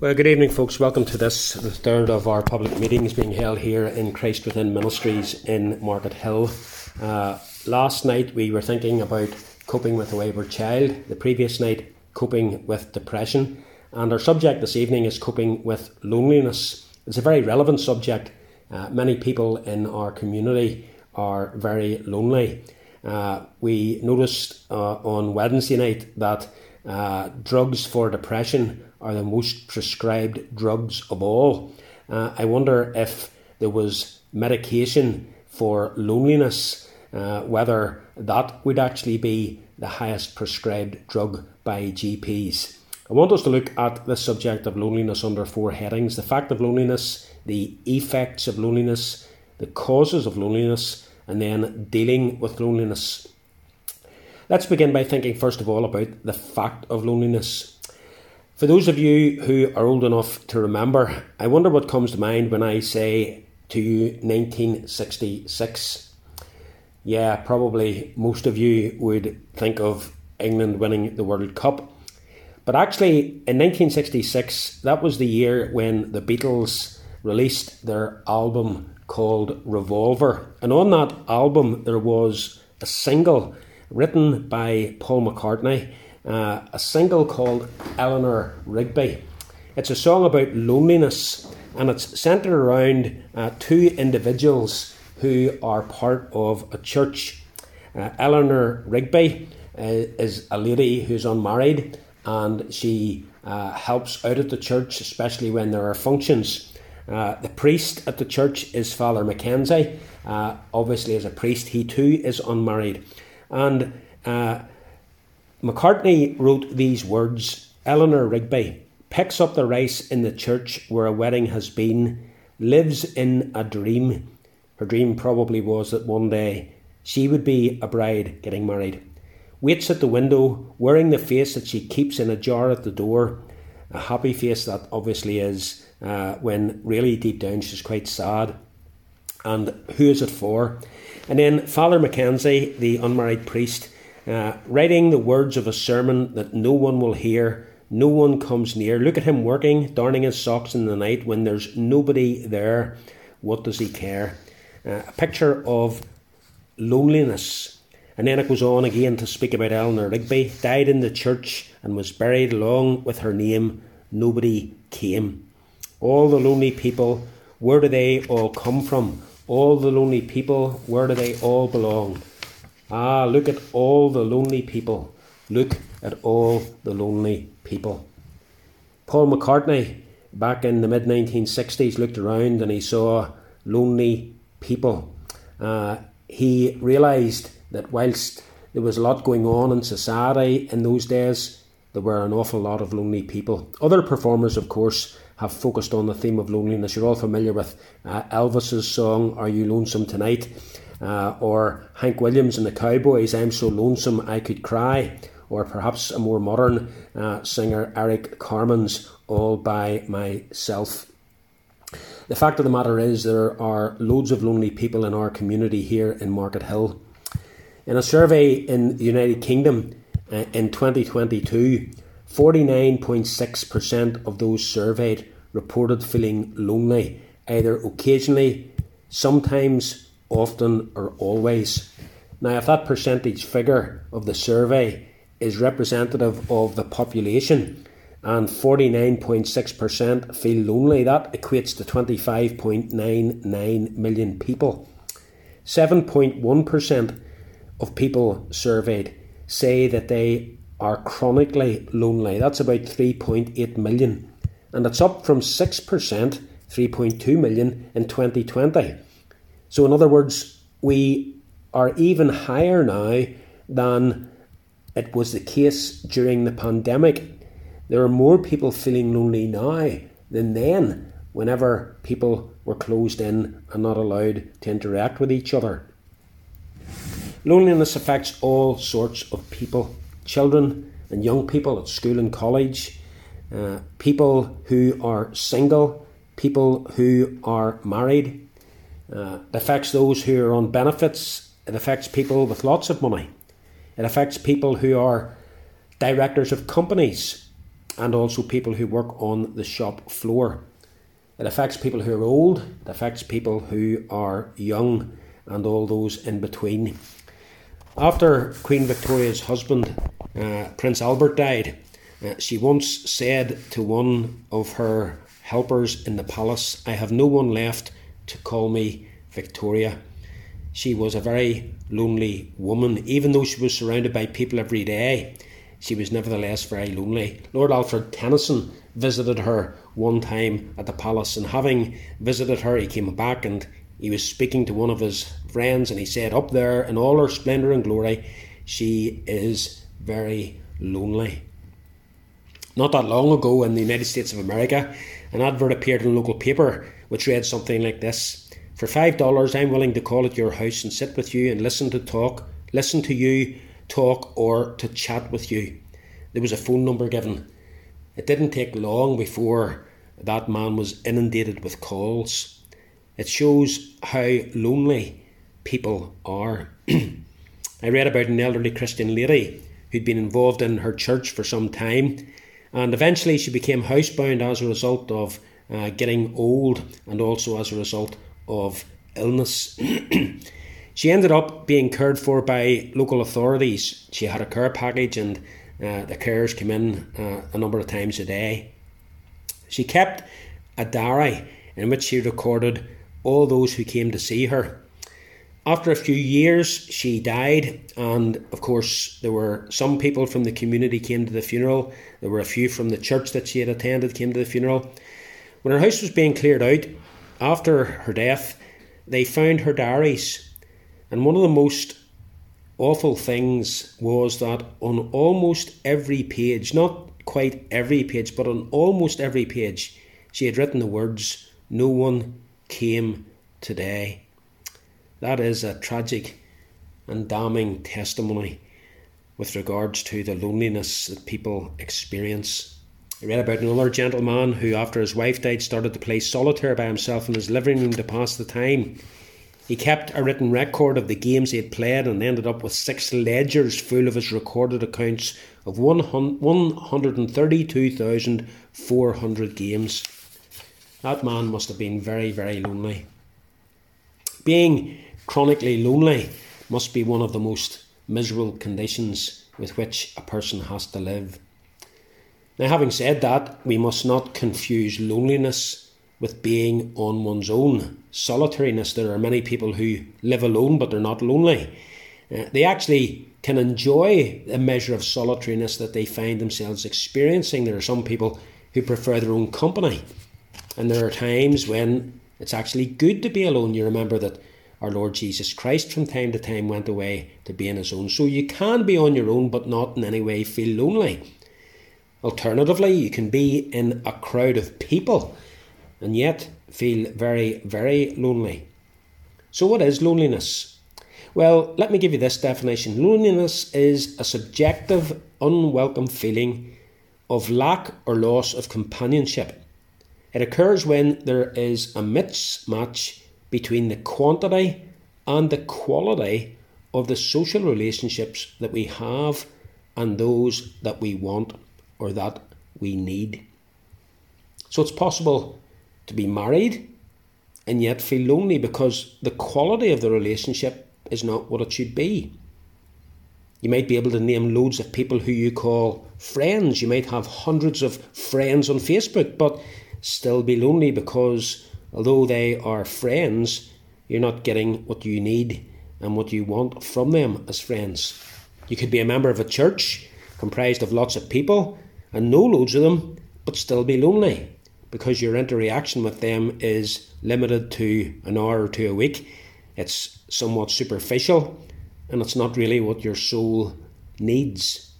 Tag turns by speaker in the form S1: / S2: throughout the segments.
S1: Well, good evening, folks. Welcome to this, the third of our public meetings being held here in Christ Within Ministries in Market Hill. Uh, last night we were thinking about coping with a wayward child, the previous night, coping with depression, and our subject this evening is coping with loneliness. It's a very relevant subject. Uh, many people in our community are very lonely. Uh, we noticed uh, on Wednesday night that uh, drugs for depression are the most prescribed drugs of all. Uh, I wonder if there was medication for loneliness, uh, whether that would actually be the highest prescribed drug by GPs. I want us to look at the subject of loneliness under four headings the fact of loneliness, the effects of loneliness, the causes of loneliness, and then dealing with loneliness. Let's begin by thinking first of all about the fact of loneliness. For those of you who are old enough to remember, I wonder what comes to mind when I say to you 1966. Yeah, probably most of you would think of England winning the World Cup. But actually, in 1966, that was the year when the Beatles released their album called Revolver. And on that album, there was a single written by Paul McCartney uh, a single called Eleanor Rigby. It's a song about loneliness and it's centered around uh, two individuals who are part of a church. Uh, Eleanor Rigby uh, is a lady who's unmarried and she uh, helps out at the church, especially when there are functions. Uh, the priest at the church is Father Mackenzie. obviously, as a priest, he too is unmarried. And McCartney wrote these words Eleanor Rigby picks up the rice in the church where a wedding has been, lives in a dream. Her dream probably was that one day she would be a bride getting married. Waits at the window, wearing the face that she keeps in a jar at the door. A happy face that obviously is, uh, when really deep down she's quite sad. And who is it for? And then Father Mackenzie, the unmarried priest, uh, writing the words of a sermon that no one will hear, no one comes near. Look at him working, darning his socks in the night when there's nobody there. What does he care? Uh, a picture of loneliness. And then it goes on again to speak about Eleanor Rigby, died in the church and was buried along with her name. Nobody came. All the lonely people, where do they all come from? All the lonely people, where do they all belong? Ah, look at all the lonely people. Look at all the lonely people. Paul McCartney, back in the mid 1960s, looked around and he saw lonely people. Uh, he realised that whilst there was a lot going on in society in those days, there were an awful lot of lonely people. Other performers, of course, have focused on the theme of loneliness. You're all familiar with uh, Elvis's song, Are You Lonesome Tonight? Uh, or Hank Williams and the Cowboys, I'm So Lonesome I Could Cry, or perhaps a more modern uh, singer, Eric Carmen's All By Myself. The fact of the matter is, there are loads of lonely people in our community here in Market Hill. In a survey in the United Kingdom uh, in 2022, 49.6% of those surveyed reported feeling lonely, either occasionally, sometimes, often or always. Now, if that percentage figure of the survey is representative of the population and 49.6% feel lonely, that equates to 25.99 million people. 7.1% of people surveyed say that they are chronically lonely. That's about 3.8 million. And it's up from 6%, 3.2 million in 2020. So, in other words, we are even higher now than it was the case during the pandemic. There are more people feeling lonely now than then, whenever people were closed in and not allowed to interact with each other. Loneliness affects all sorts of people children and young people at school and college, uh, people who are single, people who are married, uh, it affects those who are on benefits. It affects people with lots of money. It affects people who are directors of companies. and also people who work on the shop floor. It affects people who are old, it affects people who are young, and all those in between. After Queen Victoria's husband, uh, Prince Albert, died, uh, she once said to one of her helpers in the palace, I have no one left to call me Victoria. She was a very lonely woman, even though she was surrounded by people every day. She was nevertheless very lonely. Lord Alfred Tennyson visited her one time at the palace, and having visited her, he came back and he was speaking to one of his friends, and he said, Up there in all her splendour and glory, she is very lonely. Not that long ago in the United States of America, an advert appeared in a local paper which read something like this For five dollars, I'm willing to call at your house and sit with you and listen to talk, listen to you talk, or to chat with you. There was a phone number given. It didn't take long before that man was inundated with calls. It shows how lonely people are. I read about an elderly Christian lady who'd been involved in her church for some time and eventually she became housebound as a result of uh, getting old and also as a result of illness. she ended up being cared for by local authorities. She had a care package and uh, the carers came in uh, a number of times a day. She kept a diary in which she recorded all those who came to see her. After a few years, she died, and of course, there were some people from the community came to the funeral. There were a few from the church that she had attended came to the funeral. When her house was being cleared out after her death, they found her diaries, and one of the most awful things was that on almost every page, not quite every page, but on almost every page, she had written the words, No one came today. That is a tragic and damning testimony with regards to the loneliness that people experience. I read about another gentleman who, after his wife died, started to play solitaire by himself in his living room to pass the time. He kept a written record of the games he had played and ended up with six ledgers full of his recorded accounts of 132,400 games. That man must have been very, very lonely. Being Chronically lonely must be one of the most miserable conditions with which a person has to live. Now, having said that, we must not confuse loneliness with being on one's own. Solitariness, there are many people who live alone but they're not lonely. Uh, they actually can enjoy a measure of solitariness that they find themselves experiencing. There are some people who prefer their own company, and there are times when it's actually good to be alone. You remember that our Lord Jesus Christ from time to time went away to be on his own. So you can be on your own, but not in any way feel lonely. Alternatively, you can be in a crowd of people and yet feel very, very lonely. So, what is loneliness? Well, let me give you this definition loneliness is a subjective, unwelcome feeling of lack or loss of companionship. It occurs when there is a mismatch between the quantity and the quality of the social relationships that we have and those that we want or that we need. So it's possible to be married and yet feel lonely because the quality of the relationship is not what it should be. You might be able to name loads of people who you call friends. You might have hundreds of friends on Facebook, but still be lonely because although they are friends, you're not getting what you need and what you want from them as friends. You could be a member of a church comprised of lots of people and know loads of them, but still be lonely because your interaction with them is limited to an hour or two a week. It's somewhat superficial and it's not really what your soul needs.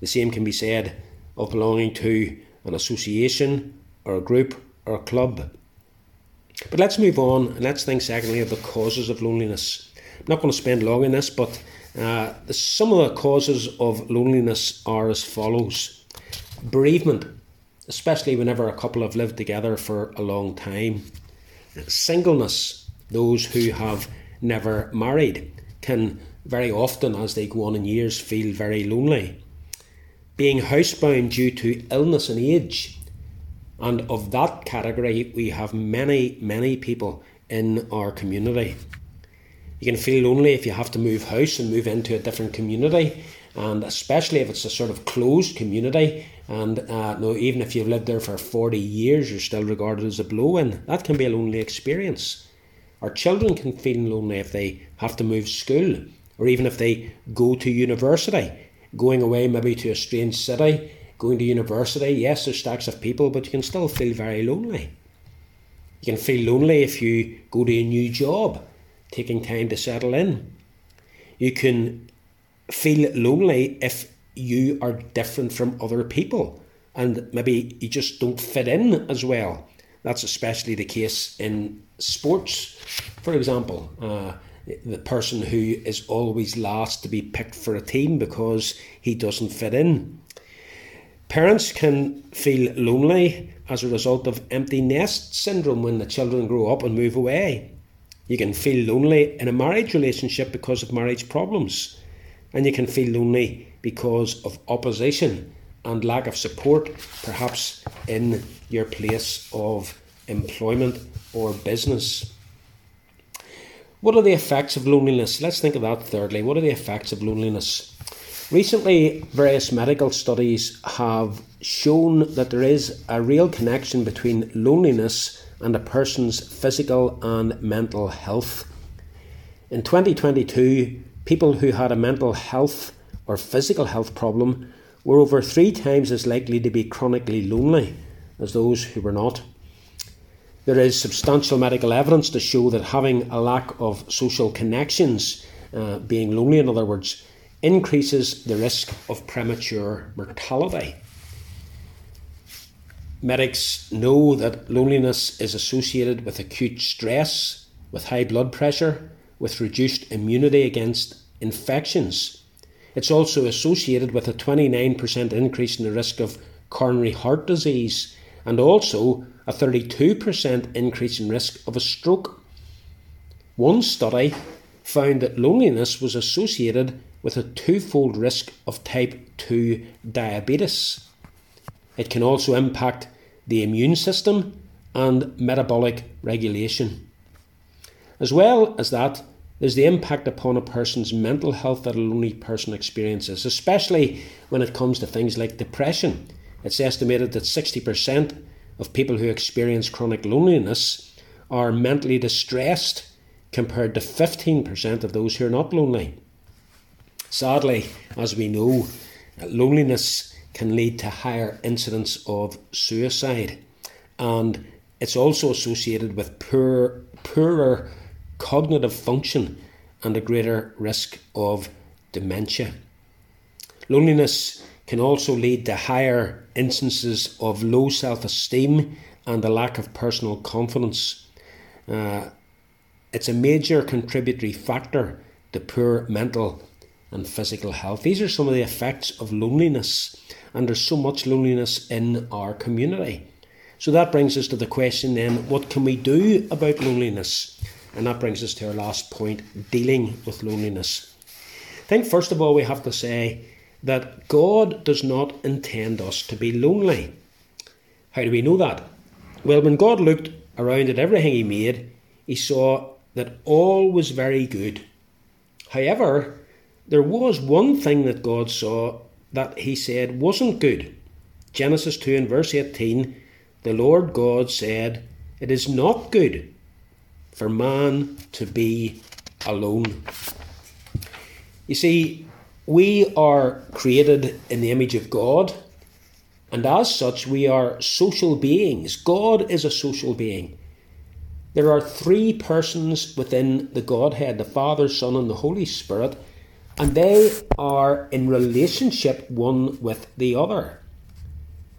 S1: The same can be said of belonging to an association or a group or a club. But let's move on and let's think, secondly, of the causes of loneliness. I'm not going to spend long on this, but uh, some of the causes of loneliness are as follows bereavement, especially whenever a couple have lived together for a long time, singleness, those who have never married can very often, as they go on in years, feel very lonely. being housebound due to illness and age. And of that category, we have many, many people in our community. You can feel lonely if you have to move house and move into a different community, and especially if it's a sort of closed community. And uh, no, even if you've lived there for 40 years, you're still regarded as a blow in. That can be a lonely experience. Our children can feel lonely if they have to move school, or even if they go to university, going away maybe to a strange city, going to university. Yes, there's stacks of people, but you can still feel very lonely. You can feel lonely if you go to a new job, taking time to settle in. You can feel lonely if you are different from other people and maybe you just don't fit in as well. That's especially the case in sports, for example. Uh, the person who is always last to be picked for a team because he doesn't fit in. Parents can feel lonely as a result of empty nest syndrome when the children grow up and move away. You can feel lonely in a marriage relationship because of marriage problems. And you can feel lonely because of opposition and lack of support, perhaps in your place of employment or business. What are the effects of loneliness? Let's think of that thirdly. What are the effects of loneliness? Recently, various medical studies have shown that there is a real connection between loneliness and a person's physical and mental health. In 2022, people who had a mental health or physical health problem were over three times as likely to be chronically lonely as those who were not. There is substantial medical evidence to show that having a lack of social connections, uh, being lonely in other words, increases the risk of premature mortality. Medics know that loneliness is associated with acute stress, with high blood pressure, with reduced immunity against infections. It's also associated with a 29% increase in the risk of coronary heart disease and also a 32% increase in risk of a stroke. One study found that loneliness was associated with a twofold risk of type 2 diabetes. It can also impact the immune system and metabolic regulation. As well as that, there's the impact upon a person's mental health that a lonely person experiences, especially when it comes to things like depression. It's estimated that 60% of people who experience chronic loneliness are mentally distressed compared to 15% of those who are not lonely. Sadly, as we know, loneliness can lead to higher incidence of suicide, and it's also associated with poor, poorer cognitive function and a greater risk of dementia. Loneliness can also lead to higher instances of low self esteem and a lack of personal confidence. Uh, it's a major contributory factor to poor mental and physical health. These are some of the effects of loneliness, and there's so much loneliness in our community. So that brings us to the question then what can we do about loneliness? And that brings us to our last point dealing with loneliness. I think, first of all, we have to say that God does not intend us to be lonely. How do we know that? Well, when God looked around at everything He made, He saw that all was very good. However, there was one thing that God saw that he said wasn't good. Genesis 2 and verse 18 the Lord God said, It is not good for man to be alone. You see, we are created in the image of God, and as such, we are social beings. God is a social being. There are three persons within the Godhead the Father, Son, and the Holy Spirit and they are in relationship one with the other.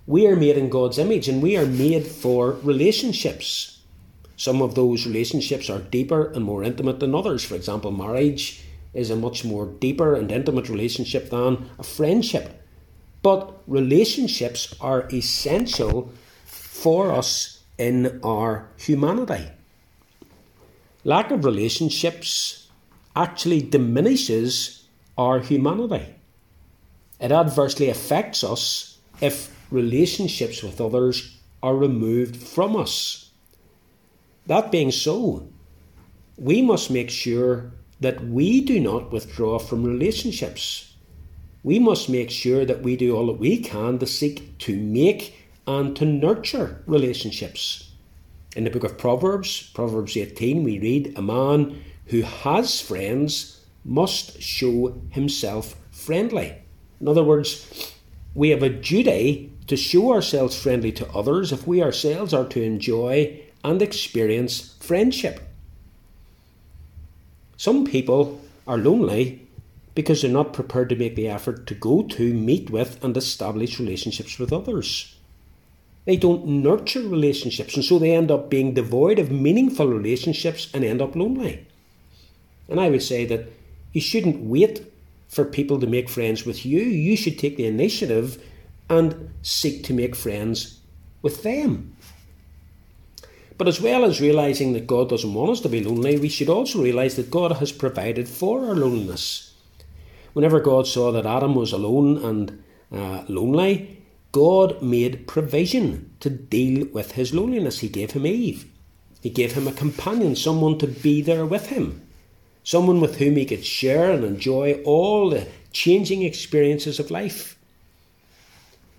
S1: We are made in God's image and we are made for relationships. Some of those relationships are deeper and more intimate than others. For example, marriage is a much more deeper and intimate relationship than a friendship. But relationships are essential for us in our humanity. Lack of relationships actually diminishes our humanity. It adversely affects us if relationships with others are removed from us. That being so, we must make sure that we do not withdraw from relationships. We must make sure that we do all that we can to seek to make and to nurture relationships. In the book of Proverbs, Proverbs 18, we read, A man who has friends must show himself friendly. In other words, we have a duty to show ourselves friendly to others if we ourselves are to enjoy and experience friendship. Some people are lonely because they're not prepared to make the effort to go to, meet with, and establish relationships with others. They don't nurture relationships, and so they end up being devoid of meaningful relationships and end up lonely. And I would say that you shouldn't wait for people to make friends with you. You should take the initiative and seek to make friends with them. But as well as realizing that God doesn't want us to be lonely, we should also realize that God has provided for our loneliness. Whenever God saw that Adam was alone and uh, lonely, God made provision to deal with his loneliness. He gave him Eve. He gave him a companion, someone to be there with him, someone with whom he could share and enjoy all the changing experiences of life.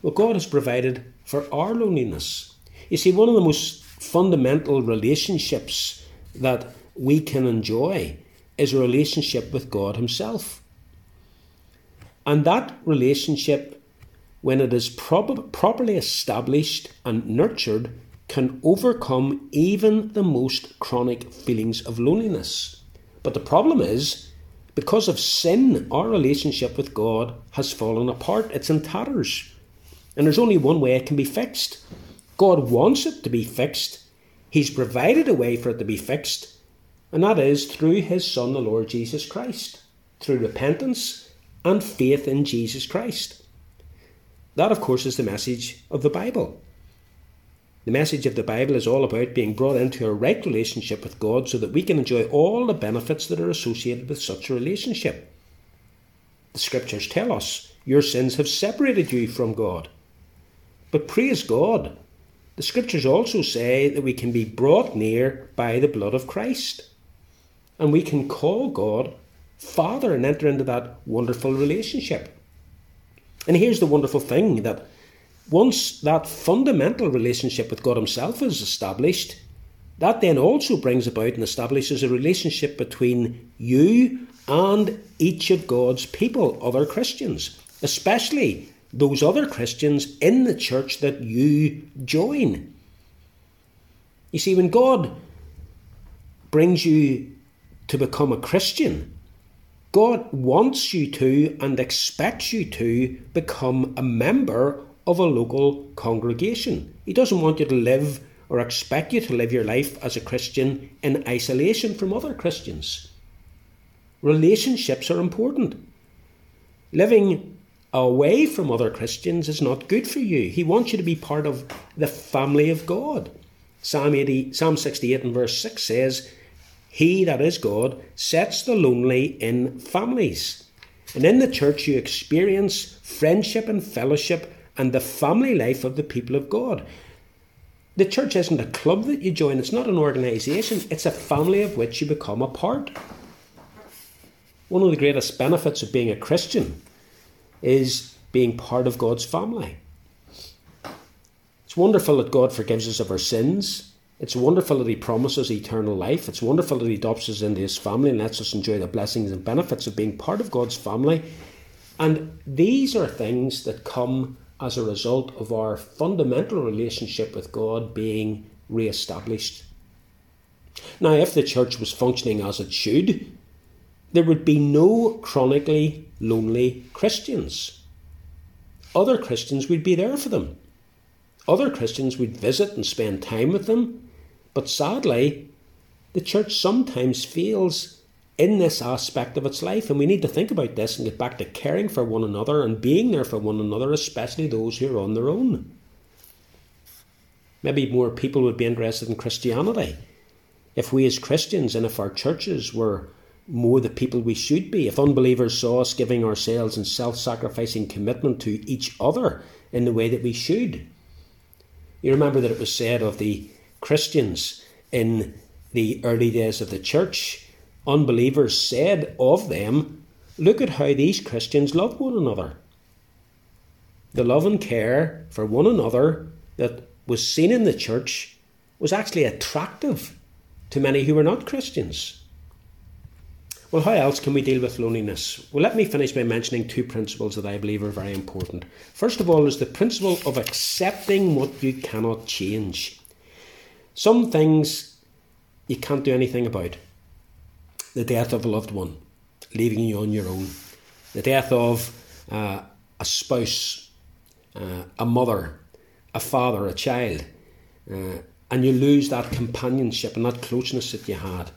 S1: Well, God has provided for our loneliness. You see, one of the most fundamental relationships that we can enjoy is a relationship with God Himself. And that relationship, when it is prob- properly established and nurtured, can overcome even the most chronic feelings of loneliness. But the problem is, because of sin, our relationship with God has fallen apart. It's in tatters. And there's only one way it can be fixed God wants it to be fixed. He's provided a way for it to be fixed, and that is through His Son, the Lord Jesus Christ, through repentance and faith in Jesus Christ. That, of course, is the message of the Bible. The message of the Bible is all about being brought into a right relationship with God so that we can enjoy all the benefits that are associated with such a relationship. The scriptures tell us your sins have separated you from God. But praise God, the scriptures also say that we can be brought near by the blood of Christ. And we can call God Father and enter into that wonderful relationship. And here's the wonderful thing that once that fundamental relationship with God Himself is established, that then also brings about and establishes a relationship between you and each of God's people, other Christians, especially those other Christians in the church that you join. You see, when God brings you to become a Christian, God wants you to and expects you to become a member of a local congregation. He doesn't want you to live or expect you to live your life as a Christian in isolation from other Christians. Relationships are important. Living away from other Christians is not good for you. He wants you to be part of the family of God. Psalm 80, Psalm 68 and verse 6 says, He that is God sets the lonely in families. And in the church you experience friendship and fellowship and the family life of the people of God. The church isn't a club that you join, it's not an organisation, it's a family of which you become a part. One of the greatest benefits of being a Christian is being part of God's family. It's wonderful that God forgives us of our sins. It's wonderful that He promises eternal life. It's wonderful that He adopts us into His family and lets us enjoy the blessings and benefits of being part of God's family. And these are things that come as a result of our fundamental relationship with God being re established. Now, if the church was functioning as it should, there would be no chronically lonely Christians. Other Christians would be there for them. Other Christians would visit and spend time with them. But sadly, the church sometimes fails in this aspect of its life, and we need to think about this and get back to caring for one another and being there for one another, especially those who are on their own. Maybe more people would be interested in Christianity if we as Christians and if our churches were more the people we should be. If unbelievers saw us giving ourselves in self sacrificing commitment to each other in the way that we should. You remember that it was said of the Christians in the early days of the church, unbelievers said of them, Look at how these Christians love one another. The love and care for one another that was seen in the church was actually attractive to many who were not Christians. Well, how else can we deal with loneliness? Well, let me finish by mentioning two principles that I believe are very important. First of all, is the principle of accepting what you cannot change. Some things you can't do anything about. The death of a loved one, leaving you on your own. The death of uh, a spouse, uh, a mother, a father, a child. Uh, and you lose that companionship and that closeness that you had.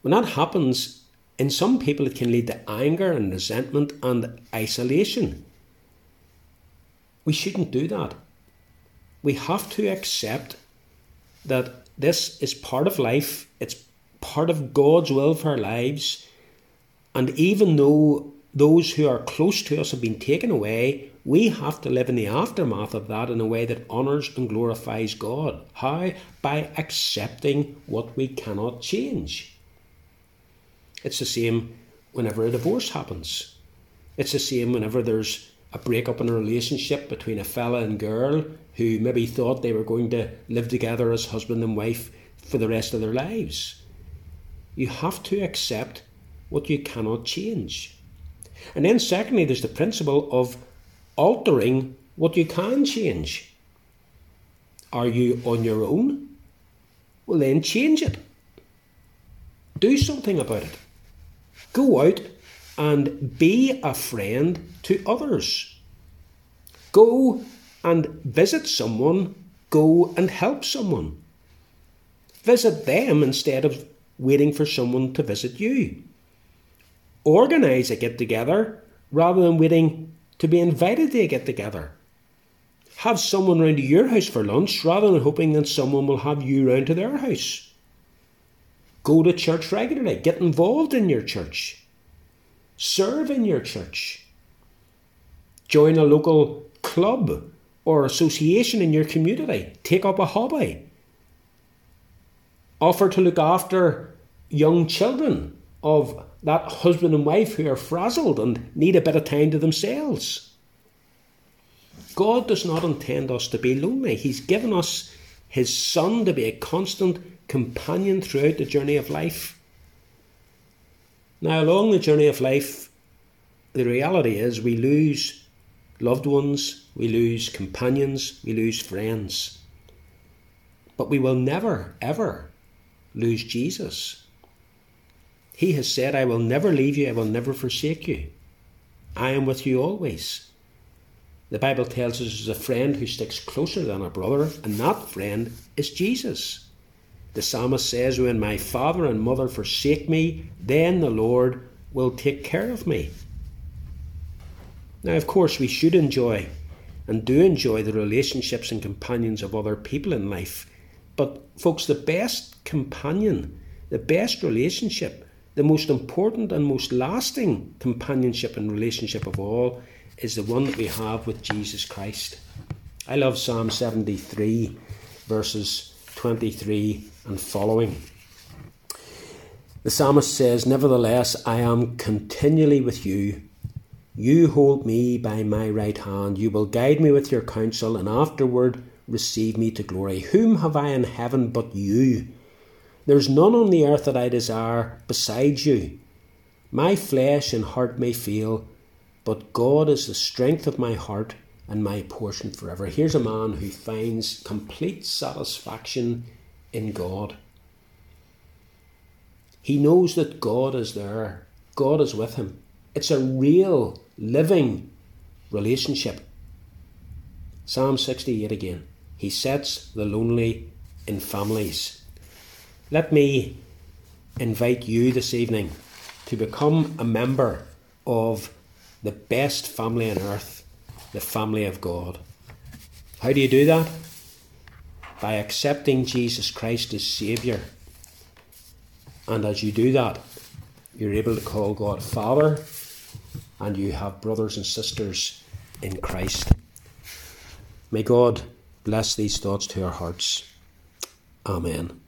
S1: When that happens, in some people it can lead to anger and resentment and isolation. We shouldn't do that. We have to accept that this is part of life, it's part of God's will for our lives. And even though those who are close to us have been taken away, we have to live in the aftermath of that in a way that honours and glorifies God. How? By accepting what we cannot change. It's the same whenever a divorce happens. It's the same whenever there's a breakup in a relationship between a fella and girl who maybe thought they were going to live together as husband and wife for the rest of their lives. You have to accept what you cannot change. And then, secondly, there's the principle of altering what you can change. Are you on your own? Well, then change it. Do something about it. Go out and be a friend to others. Go and visit someone. Go and help someone. Visit them instead of waiting for someone to visit you. Organise a get together rather than waiting to be invited to a get together. Have someone round to your house for lunch rather than hoping that someone will have you round to their house. Go to church regularly. Get involved in your church. Serve in your church. Join a local club or association in your community. Take up a hobby. Offer to look after young children of that husband and wife who are frazzled and need a bit of time to themselves. God does not intend us to be lonely. He's given us His Son to be a constant companion throughout the journey of life. Now, along the journey of life, the reality is we lose loved ones, we lose companions, we lose friends. But we will never, ever lose Jesus. He has said, I will never leave you, I will never forsake you. I am with you always. The Bible tells us there's a friend who sticks closer than a brother, and that friend is Jesus. The psalmist says, When my father and mother forsake me, then the Lord will take care of me. Now, of course, we should enjoy and do enjoy the relationships and companions of other people in life. But, folks, the best companion, the best relationship, the most important and most lasting companionship and relationship of all is the one that we have with Jesus Christ. I love Psalm 73, verses 23 and following. The psalmist says, Nevertheless, I am continually with you. You hold me by my right hand. You will guide me with your counsel, and afterward receive me to glory. Whom have I in heaven but you? There's none on the earth that I desire besides you. My flesh and heart may fail, but God is the strength of my heart and my portion forever. Here's a man who finds complete satisfaction in God. He knows that God is there, God is with him. It's a real, living relationship. Psalm 68 again. He sets the lonely in families. Let me invite you this evening to become a member of the best family on earth, the family of God. How do you do that? By accepting Jesus Christ as Saviour. And as you do that, you're able to call God Father, and you have brothers and sisters in Christ. May God bless these thoughts to our hearts. Amen.